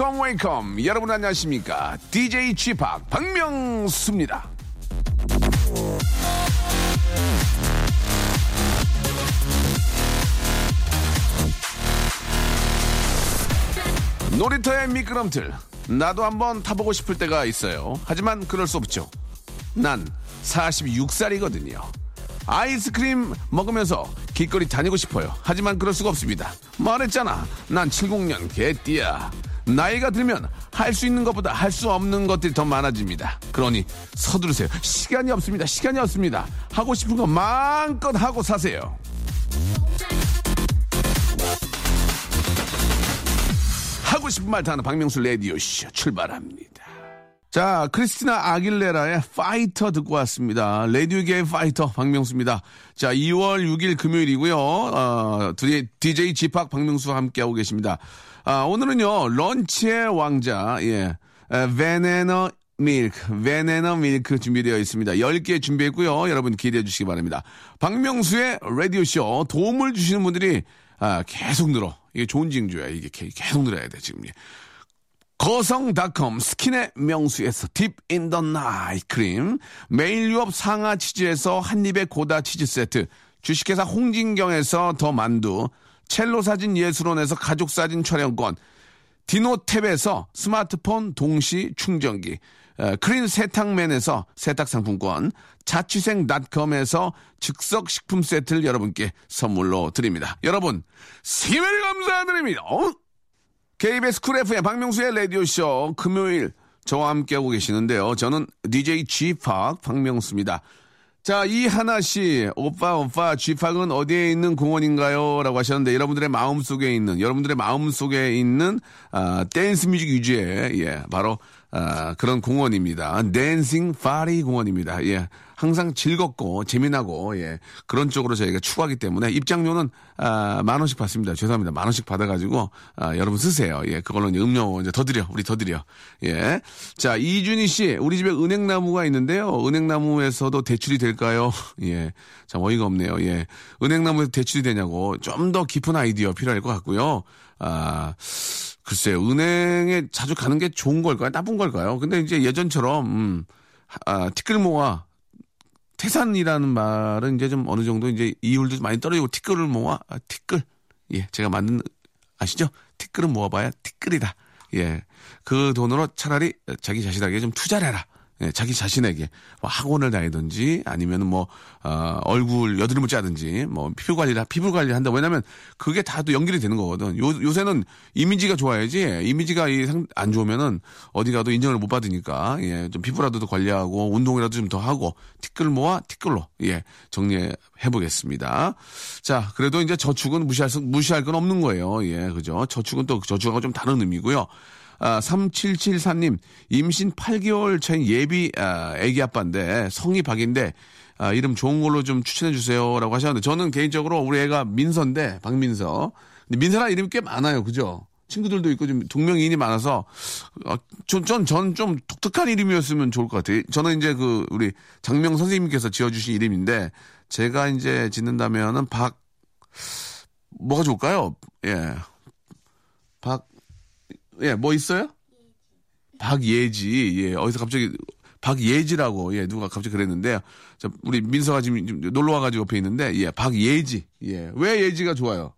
Welcome, welcome. 여러분 안녕하십니까? DJ p 박명수입니다. 놀이터의 미끄럼틀. 나도 한번 타보고 싶을 때가 있어요. 하지만 그럴 수 없죠. 난 46살이거든요. 아이스크림 먹으면서 길거리 다니고 싶어요. 하지만 그럴 수가 없습니다. 말했잖아. 난 70년 개띠야. 나이가 들면 할 수 있는 것보다 할 수 없는 것들이 더 많아집니다. 그러니 서두르세요. 시간이 없습니다. 시간이 없습니다. 하고 싶은 거 마음껏 하고 사세요. 하고 싶은 말 다 하는 박명수 레디오쇼 출발합니다. 자, 크리스티나 아길레라의 파이터 듣고 왔습니다. 레디오계의 파이터 박명수입니다. 자, 2월 6일 금요일이고요. 어, DJ G팍 박명수와 함께하고 계십니다. 아, 오늘은요, lunch의 왕자, 예, banana milk, banana milk 준비되어 있습니다. 10개 준비했고요. 여러분 기대해 주시기 바랍니다. 박명수의 라디오쇼 도움을 주시는 분들이 아, 계속 늘어. 이게 좋은 징조야. 이게 개- 계속 늘어야 돼, 지금. 거성닷컴 스킨의 명수에서 deep in the night 크림 매일 유업 상하 치즈에서 한입의 고다 치즈 세트 주식회사 홍진경에서 더 만두 첼로 사진 예술원에서 가족 사진 촬영권 디노탭에서 스마트폰 동시 충전기, 에, 크린 세탁맨에서 세탁 상품권, 자취생닷컴에서 즉석 식품 세트를 여러분께 선물로 드립니다. 여러분, 심히 감사드립니다. 어? KBS 쿨 FM 박명수의 라디오쇼 금요일 저와 함께하고 계시는데요. 저는 DJ G팍 박명수입니다. 자, 이하나 씨, 오빠, 오빠, G팍은 어디에 있는 공원인가요? 라고 하셨는데, 여러분들의 마음 속에 있는, 여러분들의 마음 속에 있는, 아, 댄스 뮤직 위주의, 예, 바로, 아, 그런 공원입니다. dancing party 공원입니다. 예. 항상 즐겁고, 재미나고, 예. 그런 쪽으로 저희가 추구하기 때문에, 입장료는, 아, 만 원씩 받습니다. 죄송합니다. 만 원씩 받아 가지고, 아, 여러분 쓰세요. 예. 그걸로 이제 음료 이제 더 드려. 우리 더 드려. 예. 자, 이준희 씨, 우리 집에 은행나무가 있는데요. 은행나무에서도 대출이 될까요? 예. 참 어이가 없네요. 예. 은행나무에서 대출이 되냐고. 좀 더 깊은 아이디어 필요할 것 같고요. 아, 글쎄요. 은행에 자주 가는 게 좋은 걸까요? 나쁜 걸까요? 근데 이제 예전처럼, 음, 아, 티끌 모아, 태산이라는 말은 이제 좀 어느 정도 이제 이율도 많이 떨어지고 티끌을 모아, 아, 티끌. 예, 제가 만든, 아시죠? 티끌은 모아봐야 티끌이다. 예. 그 돈으로 차라리 자기 자신에게 좀 투자를 해라. 예, 자기 자신에게 뭐 학원을 다니든지 아니면 뭐 어, 얼굴 여드름을 짜든지 뭐 피부 관리를 피부 관리를 한다. 왜냐면 그게 다 또 연결이 되는 거거든. 요 요새는 이미지가 좋아야지 이미지가 이상안 좋으면은 어디 가도 인정을 못 받으니까 예, 좀 피부라도 더 관리하고 운동이라도 좀 더 하고 티끌 모아 티끌로 예, 정리해 보겠습니다. 자, 그래도 이제 저축은 무시할 수, 무시할 건 없는 거예요. 예, 그죠? 저축은 또 저축하고 좀 다른 의미고요. 아, 3774님, 임신 8개월 차인 예비, 아, 애기 아빠인데, 성이 박인데, 아, 이름 좋은 걸로 좀 추천해 주세요. 라고 하셨는데, 저는 개인적으로 우리 애가 민서인데, 박민서. 근데 민서라는 이름이 꽤 많아요. 그죠? 친구들도 있고 좀 동명이인이 많아서, 어, 전, 전, 전좀 독특한 이름이었으면 좋을 것 같아요. 저는 이제 그, 우리 장명 선생님께서 지어주신 이름인데, 제가 이제 짓는다면은 박, 뭐가 좋을까요? 예. 박, 예, 뭐 있어요? 박예지, 예, 어디서 갑자기, 박예지라고, 예, 누가 갑자기 그랬는데, 저, 우리 민서가 지금 좀 놀러 와가지고 옆에 있는데, 예, 박예지, 예, 왜 예지가 좋아요?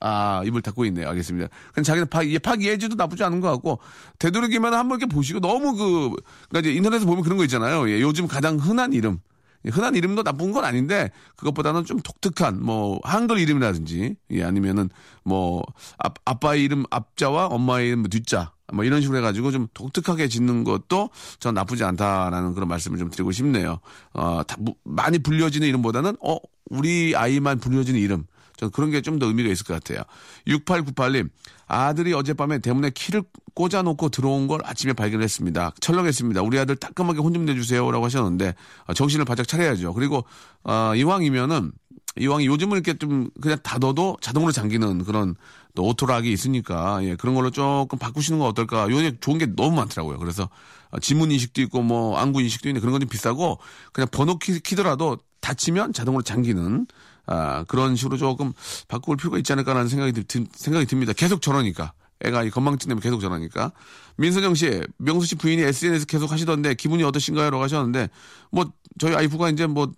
아, 입을 닫고 있네요. 알겠습니다. 그냥 자기는 박, 예, 박예지도 나쁘지 않은 것 같고, 되도록이면 한번 이렇게 보시고, 너무 그, 그니까 이제 인터넷에 보면 그런 거 있잖아요. 예, 요즘 가장 흔한 이름. 예, 흔한 이름도 나쁜 건 아닌데 그것보다는 좀 독특한 뭐 한글 이름이라든지 예 아니면은 뭐 아, 아빠의 이름 앞자와 엄마의 이름 뒷자 뭐 이런 식으로 해가지고 좀 독특하게 짓는 것도 전 나쁘지 않다라는 그런 말씀을 좀 드리고 싶네요. 어, 다, 무- 많이 불려지는 이름보다는 어 우리 아이만 불려지는 이름. 전 그런 게 좀 더 의미가 있을 것 같아요. 6898님, 아들이 어젯밤에 대문에 키를 꽂아놓고 들어온 걸 아침에 발견했습니다. 철렁했습니다. 우리 아들 따끔하게 혼 좀 내주세요. 라고 하셨는데, 어, 정신을 바짝 차려야죠. 그리고, 어, 이왕이면은, 이왕 요즘은 이렇게 좀 그냥 닫아도 자동으로 잠기는 그런 또 오토락이 있으니까 예, 그런 걸로 조금 바꾸시는 건 어떨까. 요새 좋은 게 너무 많더라고요. 그래서 아, 지문 인식도 있고 뭐 안구 인식도 있는데 그런 건 좀 비싸고 그냥 번호 키, 키더라도 닫히면 자동으로 잠기는 아, 그런 식으로 조금 바꿀 필요가 있지 않을까라는 생각이, 들, 생각이 듭니다. 계속 저러니까. 애가 이 건망증 때문에 계속 저러니까. 민선영 씨, 명수 씨 부인이 SNS 계속 하시던데 기분이 어떠신가요? 라고 하셨는데 뭐 저희 아이프가 이제 뭐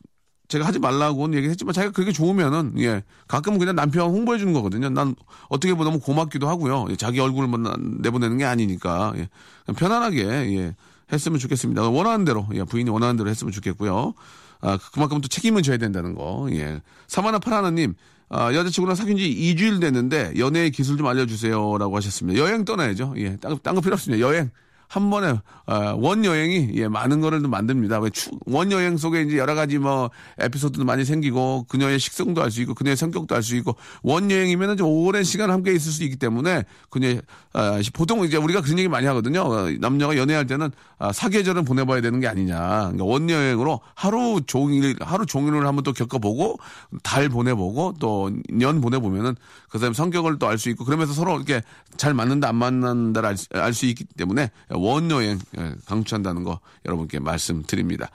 제가 하지 말라고는 얘기했지만 자기가 그렇게 좋으면은 예 가끔은 그냥 남편 홍보해 주는 거거든요. 난 어떻게 보면 너무 고맙기도 하고요. 예, 자기 얼굴만 내보내는 게 아니니까 예, 편안하게 예, 했으면 좋겠습니다. 원하는 대로 예, 부인이 원하는 대로 했으면 좋겠고요. 아 그만큼 또 책임은 져야 된다는 거. 예. 사마나 파라나님 아, 여자친구랑 사귄 지 2주일 됐는데 연애의 기술 좀 알려주세요 라고 하셨습니다. 여행 떠나야죠. 예, 딴, 딴거 필요 없습니다. 여행. 한 번에 어, 원 여행이 예, 많은 거를 만듭니다. 원 여행 속에 이제 여러 가지 뭐 에피소드도 많이 생기고 그녀의 식성도 알 수 있고 그녀의 성격도 알 수 있고 원 여행이면은 좀 오랜 시간 함께 있을 수 있기 때문에 그녀 어, 보통 이제 우리가 그런 얘기 많이 하거든요. 어, 남녀가 연애할 때는 아, 사계절은 보내봐야 되는 게 아니냐. 그러니까 원 여행으로 하루 종일 하루 종일을 한번 또 겪어보고 달 보내보고 또 년 보내보면은 그 사람 성격을 또 알 수 있고 그러면서 서로 이렇게 잘 맞는다 안 맞는다를 알 수 있기 때문에 원여행 예, 강추한다는 거 여러분께 말씀드립니다.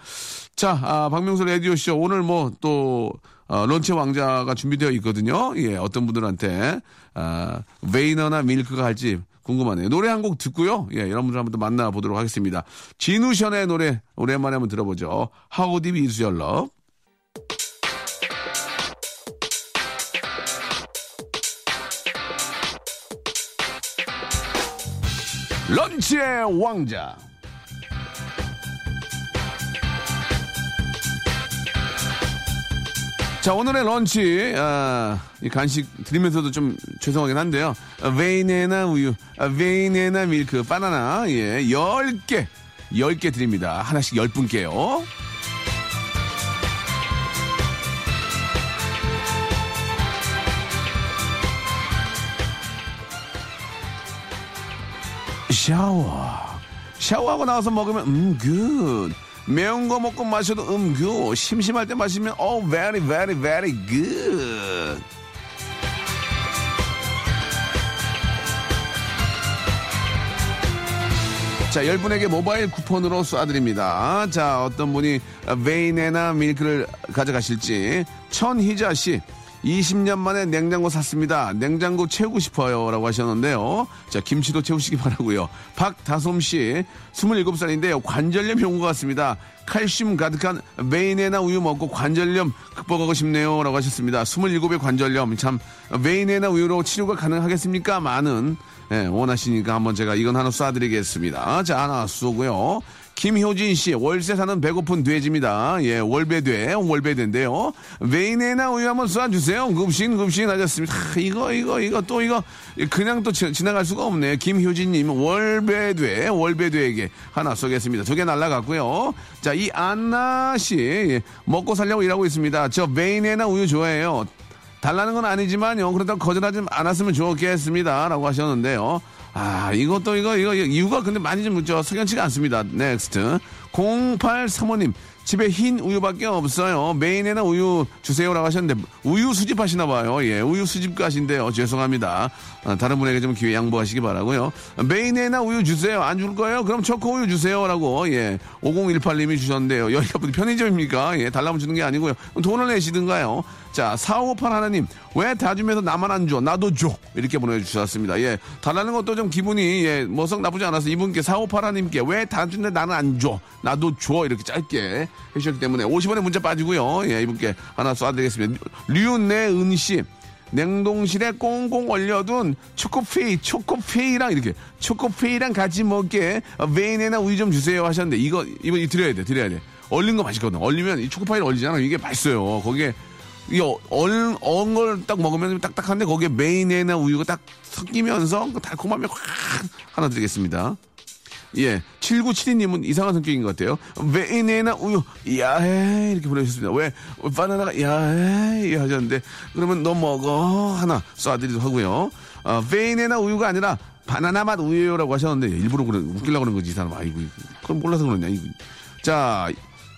자, 아, 박명수 라디오쇼 오늘 뭐또 어, 런치 왕자가 준비되어 있거든요. 예, 어떤 분들한테 아, 베이너나 밀크가 할지 궁금하네요. 노래 한 곡 듣고요. 예, 여러분들 한번 또 만나보도록 하겠습니다. 진우션의 노래 오랜만에 한번 들어보죠. How Deep Is Your Love? 런치의 왕자. 자, 오늘의 lunch, 아, 이 간식 드리면서도 좀 죄송하긴 한데요. 아, banana 우유, 아, banana milk, 바나나, 예, 10개, 10개 드립니다. 하나씩 10분께요. 샤워. 샤워하고 나와서 먹으면 음 good. 매운 거 먹고 마셔도 음 good. 심심할 때 마시면 어 very very very. 자, 10분에게 모바일 쿠폰으로 쏴드립니다. 자, 어떤 분이 banana milk를 가져가실지. 천희자 씨. 20년 만에 냉장고 샀습니다. 냉장고 채우고 싶어요. 라고 하셨는데요. 자, 김치도 채우시기 바라고요 박다솜 씨, 27살인데요. 관절염이 온 것 같습니다. 칼슘 가득한 메이네나 우유 먹고 관절염 극복하고 싶네요. 라고 하셨습니다. 27의 관절염. 참, 메이네나 우유로 치료가 가능하겠습니까? 많은, 예, 원하시니까 한번 제가 이건 하나 쏴드리겠습니다. 자, 하나 쏘고요. 김효진 씨, 월세 사는 배고픈 돼지입니다. 예, 월배돼, 월배된데요. 메인에나 우유 한번 쏴주세요. 급신, 급신 하셨습니다. 하, 이거, 이거, 이거, 또 이거, 그냥 또 지, 나갈 수가 없네. 김효진님, 월배돼, 월배돼에게 하나 쏘겠습니다. 두 개 날라갔고요. 자, 이 안나 씨, 예, 먹고 살려고 일하고 있습니다. 저 banana 우유 좋아해요. 달라는 건 아니지만요. 그렇다고 거절하지 않았으면 좋겠습니다. 라고 하셨는데요. 아, 이것도 이거, 이거, 이유가 근데 많이 좀, 저, 석연치가 않습니다. next. 0835님, 집에 흰 우유밖에 없어요. banana 우유 주세요라고 하셨는데, 우유 수집하시나 봐요. 예, 우유 수집가신데요. 죄송합니다. 아, 다른 분에게 좀 기회 양보하시기 바라고요 메인에나 우유 주세요. 안 줄 거예요? 그럼 초코 우유 주세요라고, 예, 5018님이 주셨는데요. 여기가 편의점입니까? 예, 달라면 주는 게 아니고요. 돈을 내시든가요. 자, 458 하나님, 왜 다 주면서 나만 안 줘? 나도 줘. 이렇게 보내주셨습니다. 예, 달라는 것도 좀 기분이, 예, 뭐썩 나쁘지 않아서 이분께 458 하나님께 왜 다 주는데 나는 안 줘? 나도 줘. 이렇게 짧게 해주셨기 때문에 50원의 문자 빠지고요. 예, 이분께 하나 쏴드리겠습니다. 류내은 씨. 냉동실에 꽁꽁 얼려둔 초코페이, 초코페이랑 이렇게 초코페이랑 같이 먹게 베인에나 우유 좀 주세요 하셨는데 이거 이거 드려야 돼, 드려야 돼. 얼린 거 맛있거든. 얼리면 이 초코파이를 얼리잖아. 이게 맛있어요. 거기에 이 얼, 언걸 딱 먹으면 딱딱한데 거기에 메인에나 우유가 딱 섞이면서 그 달콤함이 확 하나 드리겠습니다. 예. 7972님은 이상한 성격인 것 같아요. 메인에나 우유, 야해. 이렇게 보내주셨습니다. 왜, 바나나가 야해. 하셨는데, 그러면 너 먹어. 하나 쏴드리도록 하고요. 어, 베인에나 우유가 아니라 바나나 맛 우유라고 하셨는데, 일부러 그래, 웃기려고 그런 거지, 이 사람. 아이고, 그럼 몰라서 그러냐. 이거. 자,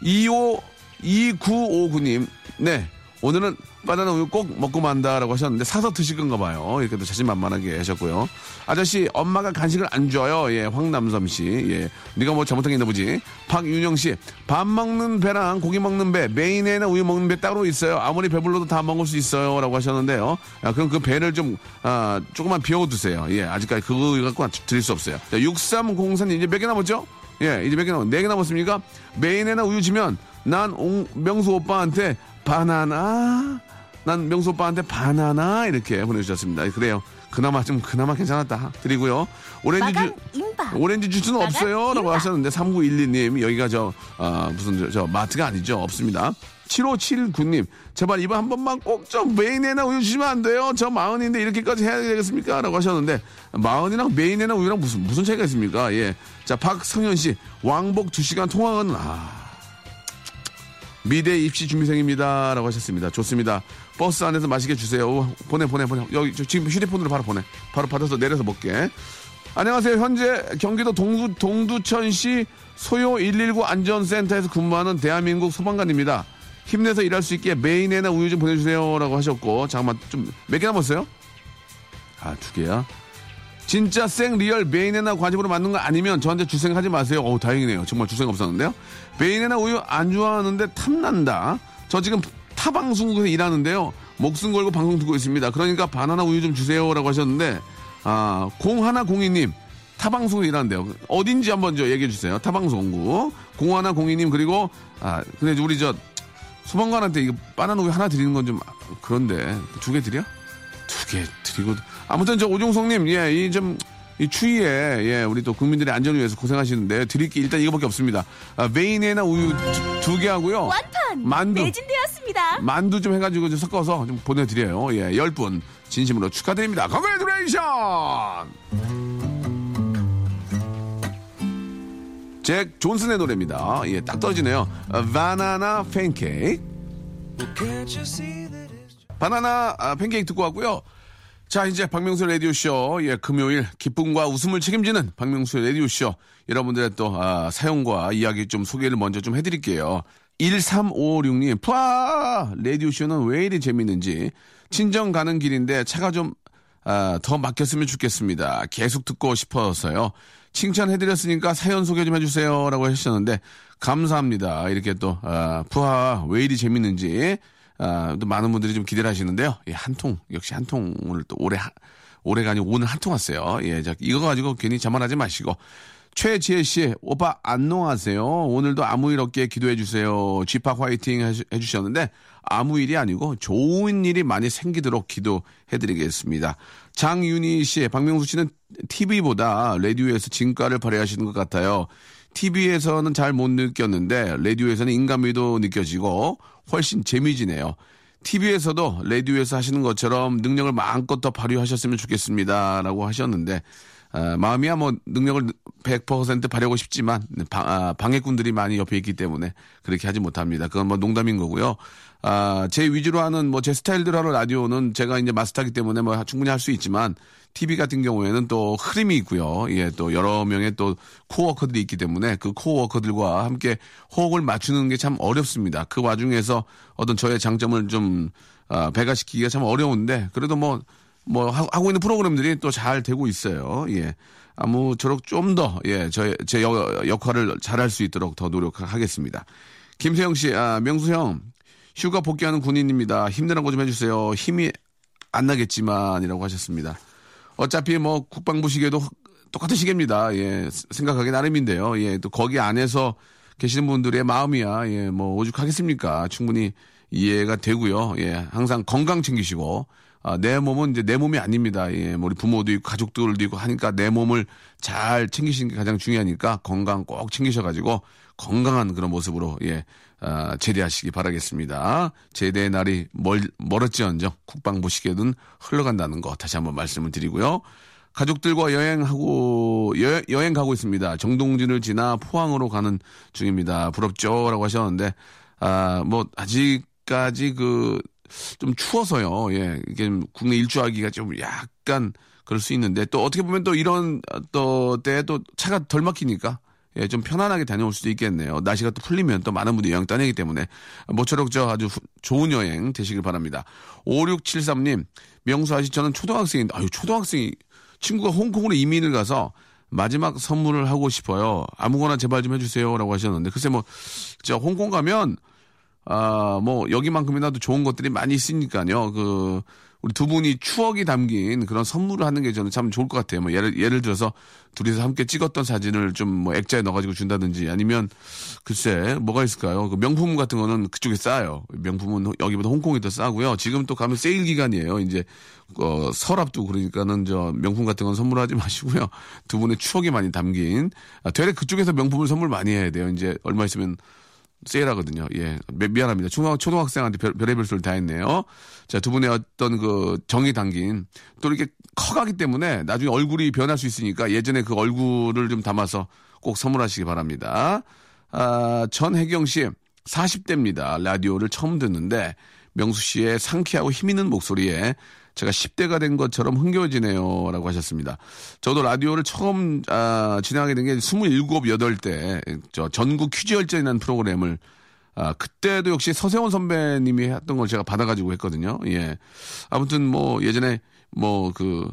25, 2959님. 네. 오늘은 바나나 우유 꼭 먹고 만다라고 하셨는데 사서 드실 건가 봐요. 이렇게 또 자신만만하게 하셨고요. 아저씨 엄마가 간식을 안 줘요. 예, 황남섬 씨. 예, 네가 뭐 잘못한 게 있나 보지. 박윤영 씨, 밥 먹는 배랑 고기 먹는 배, 메인에나 우유 먹는 배 따로 있어요. 아무리 배불러도 다 먹을 수 있어요라고 하셨는데요. 아, 그럼 그 배를 좀 아, 조금만 비워두세요. 예, 아직까지 그거 갖고 드릴 수 없어요. 자, 6304님 이제 몇 개 남았죠? 예, 이제 몇 개 남았, 네개 남았습니까? 메인에나 우유 주면 난 옹- 명수 오빠한테 바나나, 난 명수 오빠한테 바나나 이렇게 보내주셨습니다. 그래요. 그나마 좀 그나마 괜찮았다 드리고요. 오렌지 주. 오렌지 주스는 없어요라고. 하셨는데 3912님 여기가 저 아, 무슨 저, 저 마트가 아니죠 없습니다. 7579님 제발 이번 한 번만 꼭 좀 메인에나 우유 주시면 안 돼요. 저 마흔인데 이렇게까지 해야 되겠습니까? 라고 하셨는데 마흔이랑 메인에나 우유랑 무슨 무슨 차이가 있습니까? 예. 자 박성현 씨 왕복 2시간 통화는 아 미대 입시 준비생입니다. 라고 하셨습니다. 좋습니다. 버스 안에서 맛있게 주세요. 오, 보내, 보내, 보내. 여기, 저 지금 휴대폰으로 바로 보내. 바로 받아서 내려서 먹게. 안녕하세요. 현재 경기도 동두, 동두천시 소요 119 안전센터에서 근무하는 대한민국 소방관입니다. 힘내서 일할 수 있게 메인에나 우유 좀 보내주세요. 라고 하셨고. 잠깐만, 좀, 몇 개 남았어요? 아, 두 개야? 진짜 생 리얼 메인에나 관심으로 맞는 거 아니면 저한테 주생하지 마세요. 어우 다행이네요. 정말 주생 없었는데요. 메인에나 우유 안 좋아하는데 탐난다. 저 지금 타 방송국에서 일하는데요. 목숨 걸고 방송 듣고 있습니다. 그러니까 바나나 우유 좀 주세요라고 하셨는데 아 공하나 공이님 타 방송에 일하는데요. 어딘지 한번 저 얘기해 주세요. 타 방송국 공하나 공이님 그리고 아 근데 우리 저 소방관한테 이거 바나나 우유 하나 드리는 건 좀 그런데 두 개 드려? 두 개 드리고 아무튼 저 오종성님 예 이 좀 이 추위에 예 우리 또 국민들의 안전을 위해서 고생하시는데 드릴 게 일단 이거밖에 없습니다. 아, banana 우유 두 개 하고요. 완판 만두 매진되었습니다. 만두 좀 해가지고 좀 섞어서 좀 보내드려요. 예, 열 분 진심으로 축하드립니다. congratulation! 잭 존슨의 노래입니다. 예, 딱 떨어지네요. 바나나 팬케이크. 바나나 아, 팬케이크 듣고 왔고요. 자, 이제 박명수 라디오쇼, 예, 금요일 기쁨과 웃음을 책임지는 박명수 라디오쇼. 여러분들의 또, 아, 사연과 이야기 좀 소개를 먼저 좀 해드릴게요. 1356님, 푸아! 라디오쇼는 왜 이리 재밌는지. 친정 가는 길인데 차가 좀, 아, 더 막혔으면 좋겠습니다. 계속 듣고 싶어서요. 칭찬해드렸으니까 사연 소개 좀 해주세요. 라고 하셨는데, 감사합니다. 이렇게 또, 아, 푸아, 왜 이리 재밌는지. 아, 또 많은 분들이 좀 기대를 하시는데요. 예, 한 통, 역시 한 통을 또 올해, 하- 올해가 아니고 오늘 한 통 왔어요. 예, 자, 이거 가지고 괜히 자만하지 마시고. 최지혜 씨, 오빠 안녕하세요. 오늘도 아무 일 없게 기도해 주세요. 쥐팍 화이팅 해주- 해주셨는데 아무 일이 아니고 좋은 일이 많이 생기도록 기도해 드리겠습니다. 장윤희 씨, 박명수 씨는 TV보다 라디오에서 진가를 발휘하시는 것 같아요. TV에서는 잘 못 느꼈는데 라디오에서는 인간미도 느껴지고 훨씬 재미지네요. TV에서도 라디오에서 하시는 것처럼 능력을 마음껏 더 발휘하셨으면 좋겠습니다. 라고 하셨는데, 아, 마음이야 뭐 능력을 100% 발휘하고 싶지만 방, 아, 방해꾼들이 많이 옆에 있기 때문에 그렇게 하지 못합니다. 그건 뭐 농담인 거고요. 아, 제 위주로 하는 뭐 제 스타일대로 하는 라디오는 제가 이제 마스터기 때문에 뭐 충분히 할 수 있지만 TV 같은 경우에는 또 흐름이 있고요. 예, 또 여러 명의 또 코워커들이 있기 때문에 그 코워커들과 함께 호흡을 맞추는 게 참 어렵습니다. 그 와중에서 어떤 저의 장점을 좀 아, 배가시키기가 참 어려운데 그래도 뭐뭐 하고 있는 프로그램들이 또 잘 되고 있어요. 예. 아무쪼록 좀 더, 예, 저, 제 역, 역할을 잘할 수 있도록 더 노력하겠습니다. 김세영 씨, 아, 명수 형, 휴가 복귀하는 군인입니다. 힘내는 거좀 해주세요. 힘이 안 나겠지만이라고 하셨습니다. 어차피 뭐 국방부 시계도 똑같은 시계입니다. 예, 생각하기 나름인데요. 예, 또 거기 안에서 계시는 분들의 마음이야, 예, 뭐 오죽하겠습니까? 충분히 이해가 되고요. 예, 항상 건강 챙기시고, 아, 내 몸은 이제 내 몸이 아닙니다. 예, 뭐 우리 부모도 있고 가족들도 있고 하니까 내 몸을 잘 챙기시는 게 가장 중요하니까 건강 꼭 챙기셔가지고 건강한 그런 모습으로 예, 아, 제대하시기 바라겠습니다. 제대의 날이 멀, 멀었지언정 국방부 시계는 흘러간다는 거 다시 한번 말씀을 드리고요. 가족들과 여행하고 여, 여행 가고 있습니다. 정동진을 지나 포항으로 가는 중입니다. 부럽죠라고 하셨는데 아 뭐 아직까지 그 좀 추워서요. 예, 이게 좀 국내 일주하기가 좀 약간 그럴 수 있는데 또 어떻게 보면 또 이런 또 때에 또 차가 덜 막히니까 예, 좀 편안하게 다녀올 수도 있겠네요. 날씨가 또 풀리면 또 많은 분들이 영향 따내기 때문에 모처럼 저 아주 후- 좋은 여행 되시길 바랍니다. 5673님, 명수 아씨 저는 초등학생인데, 아유, 초등학생이, 친구가 홍콩으로 이민을 가서 마지막 선물을 하고 싶어요. 아무거나 제발 좀 해주세요. 라고 하셨는데, 글쎄 뭐, 저 홍콩 가면, 아, 뭐, 여기만큼이나도 좋은 것들이 많이 있으니까요. 그, 우리 두 분이 추억이 담긴 그런 선물을 하는 게 저는 참 좋을 것 같아요. 뭐, 예를, 예를 들어서 둘이서 함께 찍었던 사진을 좀 뭐 액자에 넣어가지고 준다든지 아니면 글쎄, 뭐가 있을까요? 그 명품 같은 거는 그쪽에 싸요. 명품은 여기보다 홍콩이 더 싸고요. 지금 또 가면 세일 기간이에요. 이제, 어, 설 앞두고 그러니까는 저 명품 같은 건 선물하지 마시고요. 두 분의 추억이 많이 담긴, 아, 되레 그쪽에서 명품을 선물 많이 해야 돼요. 이제 얼마 있으면 세일하거든요. 예. 미- 미안합니다. 초등, 초등학생한테 별, 별의별 소리를 다 했네요. 자, 두 분의 어떤 그 정이 담긴 또 이렇게 커가기 때문에 나중에 얼굴이 변할 수 있으니까 예전에 그 얼굴을 좀 담아서 꼭 선물하시기 바랍니다. 아, 전혜경 씨, 40대입니다. 라디오를 처음 듣는데 명수 씨의 상쾌하고 힘있는 목소리에 제가 10대가 된 것처럼 흥겨워지네요. 라고 하셨습니다. 저도 라디오를 처음, 아, 진행하게 된 게 27, 8대, 저 전국 퀴즈 열전이라는 프로그램을 아, 그때도 역시 서세원 선배님이 했던 걸 제가 받아가지고 했거든요. 예. 아무튼 뭐 예전에 뭐 그,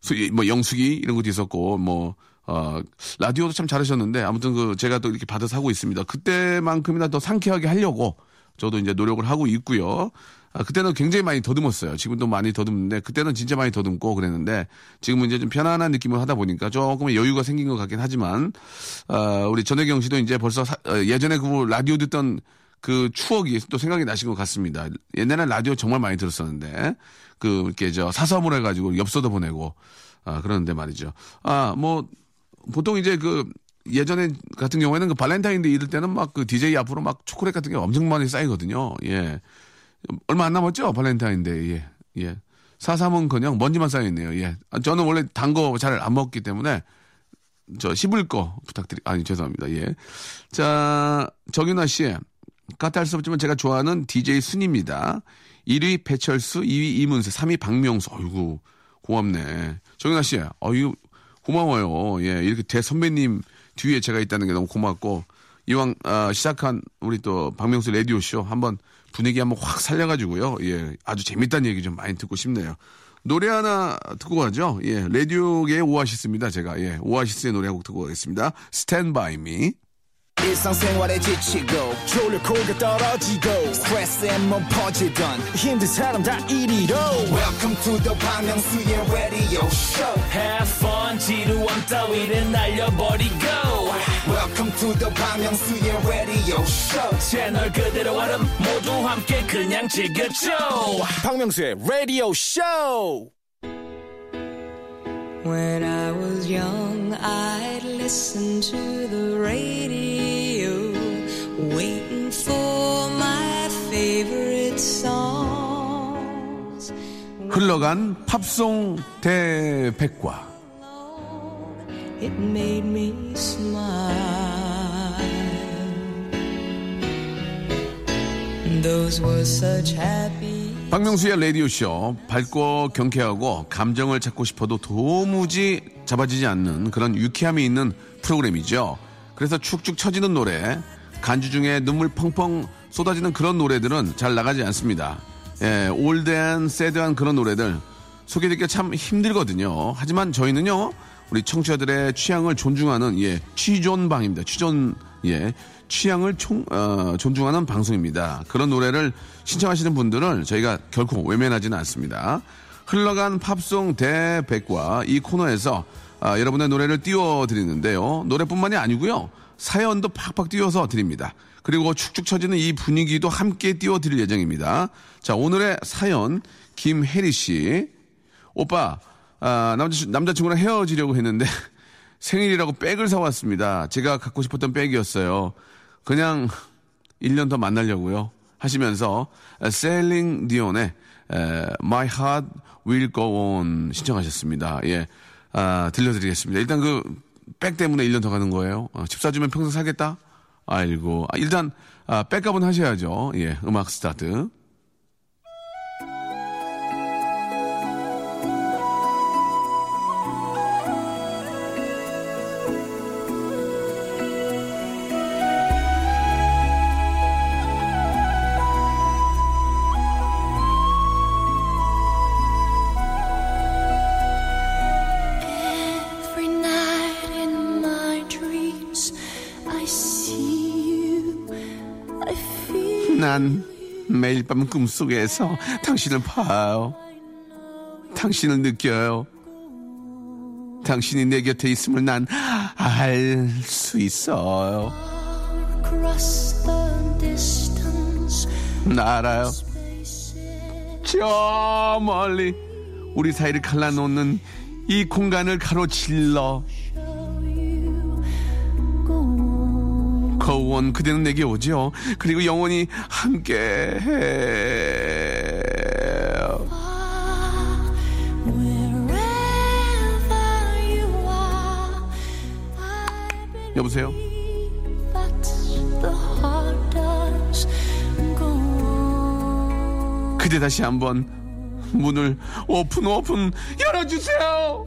수, 뭐 영숙이 이런 것도 있었고 뭐, 어, 라디오도 참 잘하셨는데 아무튼 그 제가 또 이렇게 받아서 하고 있습니다. 그때만큼이나 더 상쾌하게 하려고 저도 이제 노력을 하고 있고요. 아, 그때는 굉장히 많이 더듬었어요. 지금도 많이 더듬는데 그때는 진짜 많이 더듬고 그랬는데 지금은 이제 좀 편안한 느낌을 하다 보니까 조금 여유가 생긴 것 같긴 하지만 아, 우리 전혜경 씨도 이제 벌써 사- 어, 예전에 그 라디오 듣던 그 추억이 또 생각이 나신 것 같습니다. 옛날에 라디오 정말 많이 들었었는데 그 이렇게 저 사서함 해가지고 엽서도 보내고 아 그러는데 말이죠. 아 뭐 보통 이제 그 예전에 같은 경우에는 그 발렌타인데이 이럴 때는 막 그 DJ 앞으로 막 초콜릿 같은 게 엄청 많이 쌓이거든요. 예. 얼마 안 남았죠? 발렌타인데이. 예. 예. 사서함은 그냥 먼지만 쌓여있네요. 예. 아, 저는 원래 단 거 잘 안 먹기 때문에 저 씹을 거 부탁드리, 아니, 죄송합니다. 예. 자, 정윤아 씨. 까탈 수 없지만 제가 좋아하는 DJ 순입니다. 1위 배철수, 2위 이문세, 3위 박명수. 어이구, 고맙네. 정윤아 씨, 어유 고마워요. 예, 이렇게 대선배님 뒤에 제가 있다는 게 너무 고맙고, 이왕, 아, 시작한 우리 또 박명수 라디오쇼 한번 분위기 한번 확 살려가지고요. 예, 아주 재밌다는 얘기 좀 많이 듣고 싶네요. 노래 하나 듣고 가죠. 예, 라디오계의 오아시스입니다. 제가, 예, 오아시스의 노래 한곡 듣고 가겠습니다. Stand by me. 지치고, 떨어지고, 퍼지던, welcome to the Bang Myung-soo's radio show Have fun 지루함 따위를 날려버리고 welcome to the Myung-soo's radio show 채널 그대로 얼음 모두 함께 그냥 즐겨줘 박명수의 radio show When I was young, I'd listen to the radio, waiting for my favorite songs. 흘러간 팝송 대백과. It made me smile. 박명수의 라디오쇼 밝고 경쾌하고 감정을 찾고 싶어도 도무지 잡아지지 않는 그런 유쾌함이 있는 프로그램이죠. 그래서 축축 처지는 노래, 간주 중에 눈물 펑펑 쏟아지는 그런 노래들은 잘 나가지 않습니다. 예, 올드한 새드한 그런 노래들 소개드리기가 참 힘들거든요. 하지만 저희는요, 우리 청취자들의 취향을 존중하는 예, 취존방입니다. 취존 예, 취향을 총, 어, 존중하는 방송입니다. 그런 노래를 신청하시는 분들은 저희가 결코 외면하지는 않습니다. 흘러간 팝송 대백과 이 코너에서 아, 여러분의 노래를 띄워드리는데요. 노래뿐만이 아니고요. 사연도 팍팍 띄워서 드립니다. 그리고 축축 처지는 이 분위기도 함께 띄워드릴 예정입니다. 자, 오늘의 사연, 김혜리 씨. 오빠, 아, 남자, 남자친구랑 헤어지려고 했는데 생일이라고 백을 사왔습니다. 제가 갖고 싶었던 백이었어요. 그냥 1년 더 만나려고요. 하시면서 셀링 디온의 에, My Heart Will Go On 신청하셨습니다. 예, 아, 들려드리겠습니다. 일단 그 백 때문에 1년 더 가는 거예요. 어, 집 사주면 평생 살겠다? 아이고. 아, 일단 아, 백값은 하셔야죠. 예, 음악 스타트. 꿈속에서 당신을 봐요. 당신을 느껴요. 당신이 내 곁에 있음을 난 알 수 있어요. 나 알아요. 저 멀리 우리 사이를 갈라놓는 이 공간을 가로질러 거원 그대는 내게 오죠. 그리고 영원히 함께 해. 여보세요. 그대 다시 한번 문을 오픈 오픈 열어주세요.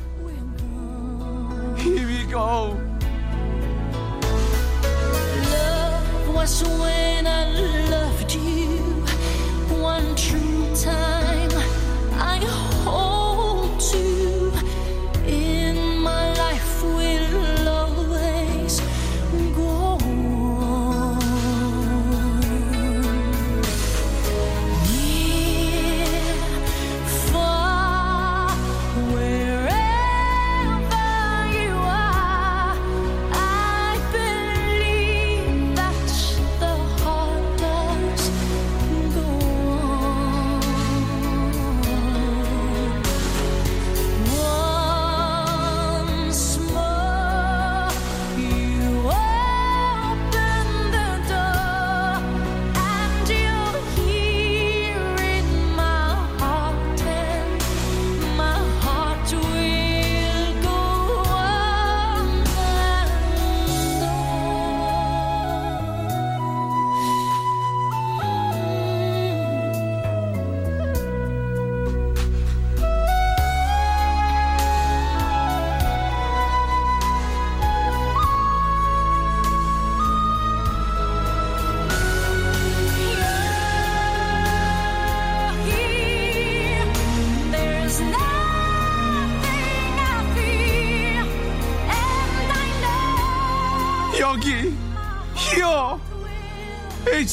go. Love was when I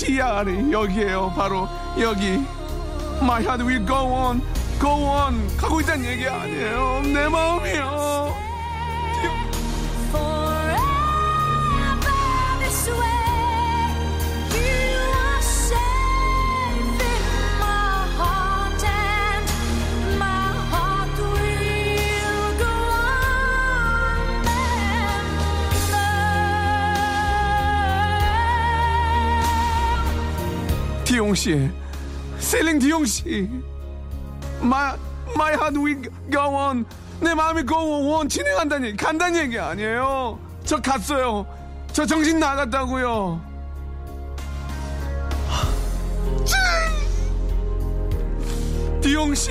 H-E-R 여기에요. 바로 여기. My heart will go on go on. 가고 있다는 얘기 아니에요. 내 마음이요 디용씨 셀링 디용씨 My, my heart will go on 내 마음이 on 진행한다니 간다는 얘기 아니에요. 저 갔어요. 저 정신 나갔다고요. 디용씨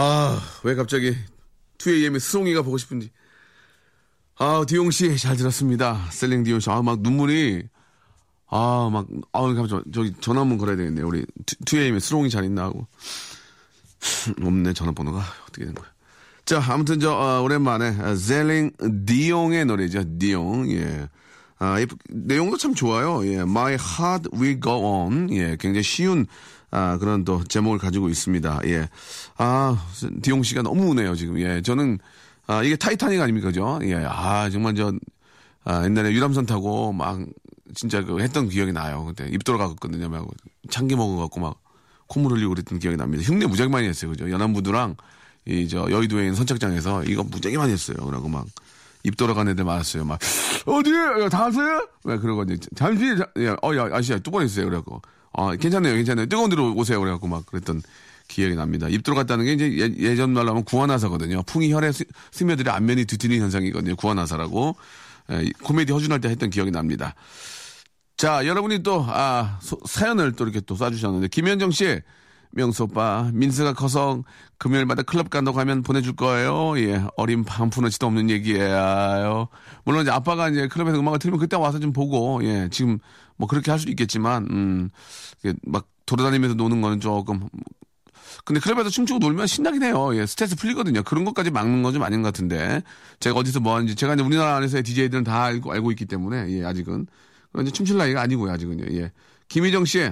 아, 왜 갑자기 2AM의 수송이가 보고 싶은지. 아, 디용 씨 잘 들었습니다. 셀링 디용 씨. 아, 막 눈물이 아, 막 아, 잠깐만 저기 전화 한번 걸어야 되겠네. 우리 2AM의 수롱이 잘 있나 하고. 없네 전화번호가 어떻게 된 거야. 자, 아무튼 저 어, 오랜만에 셀링 디용의 노래죠. 디용. 예. 아, 이 내용도 참 좋아요. 예, My Heart Will Go On. 예, 굉장히 쉬운 아, 그런 또 제목을 가지고 있습니다. 예. 아, 디옹 씨가 너무 우네요, 지금. 예, 저는 아, 이게 타이타닉 아닙니까, 그죠? 예, 아, 정말 저, 아, 옛날에 유람선 타고 막 진짜 그 했던 기억이 나요. 그때 입 돌아갔거든요. 막 참기 먹어갖고 막 콧물 흘리고 그랬던 기억이 납니다. 흉내 무지하게 많이 했어요. 그죠? 연안부두랑 이 저 여의도에 있는 선착장에서 이거 무지하게 많이 했어요. 그러고 막 입 돌아간 애들 많았어요. 막 어디 다 왔어요? 왜 그러고 이제 잠시 자- 야, 어, 야, 아저씨 뚜껑 있어요. 그래갖고 아 괜찮네요, 괜찮네요. 뜨거운 데로 오세요. 그래갖고 막 그랬던 기억이 납니다. 입 들어갔다는 게 이제 예, 전 말로 하면 구안화사거든요. 풍이 혈에 스- 스며들어 안면이 뒤틀리는 현상이거든요. 구안화사라고 예, 이 코미디 허준할 때 했던 기억이 납니다. 자, 여러분이 또, 아, 소- 사연을 또 이렇게 또 쏴주셨는데, 김현정 씨, 명수 오빠, 민수가 커서 금요일마다 클럽 간다고 하면 보내줄 거예요. 예, 어린 반푼어치도 없는 얘기예요. 물론 이제 아빠가 이제 클럽에서 음악을 틀면 그때 와서 좀 보고, 예, 지금 뭐 그렇게 할 수도 있겠지만, 음, 막 돌아다니면서 노는 거는 조금, 근데 클럽에서 춤추고 놀면 신나긴 해요. 예, 스트레스 풀리거든요. 그런 것까지 막는 건 좀 아닌 것 같은데. 제가 어디서 뭐 하는지, 제가 이제 우리나라 안에서의 DJ들은 다 알고, 알고 있기 때문에, 예, 아직은. 이제 춤출 나이가 아니고요, 아직은요. 예. 김희정 씨,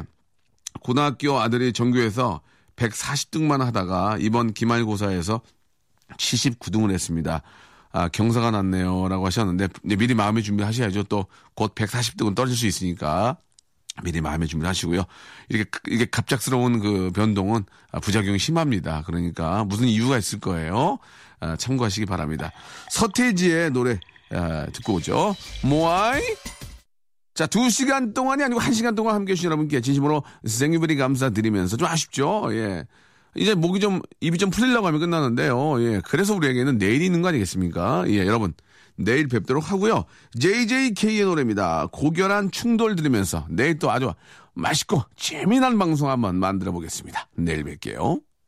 고등학교 아들이 전교에서 140등만 하다가 이번 기말고사에서 79등을 했습니다. 아, 경사가 났네요. 라고 하셨는데, 미리 마음의 준비하셔야죠. 또 곧 140등은 떨어질 수 있으니까. 미리 마음의 준비를 하시고요. 이렇게, 이게 갑작스러운 그 변동은 아, 부작용이 심합니다. 그러니까 무슨 이유가 있을 거예요. 아, 참고하시기 바랍니다. 서태지의 노래 아, 듣고 오죠. 모아이. 자, 두 시간 동안이 아니고 한 시간 동안 함께 해주신 여러분께 진심으로 생유베리 감사드리면서 좀 아쉽죠? 예. 이제 목이 좀, 입이 좀 풀리려고 하면 끝나는데요. 예. 그래서 우리에게는 내일이 있는 거 아니겠습니까? 예, 여러분. 내일 뵙도록 하고요. JJK의 노래입니다. 고결한 충돌 들으면서 내일 또 아주 맛있고 재미난 방송 한번 만들어 보겠습니다. 내일 뵐게요.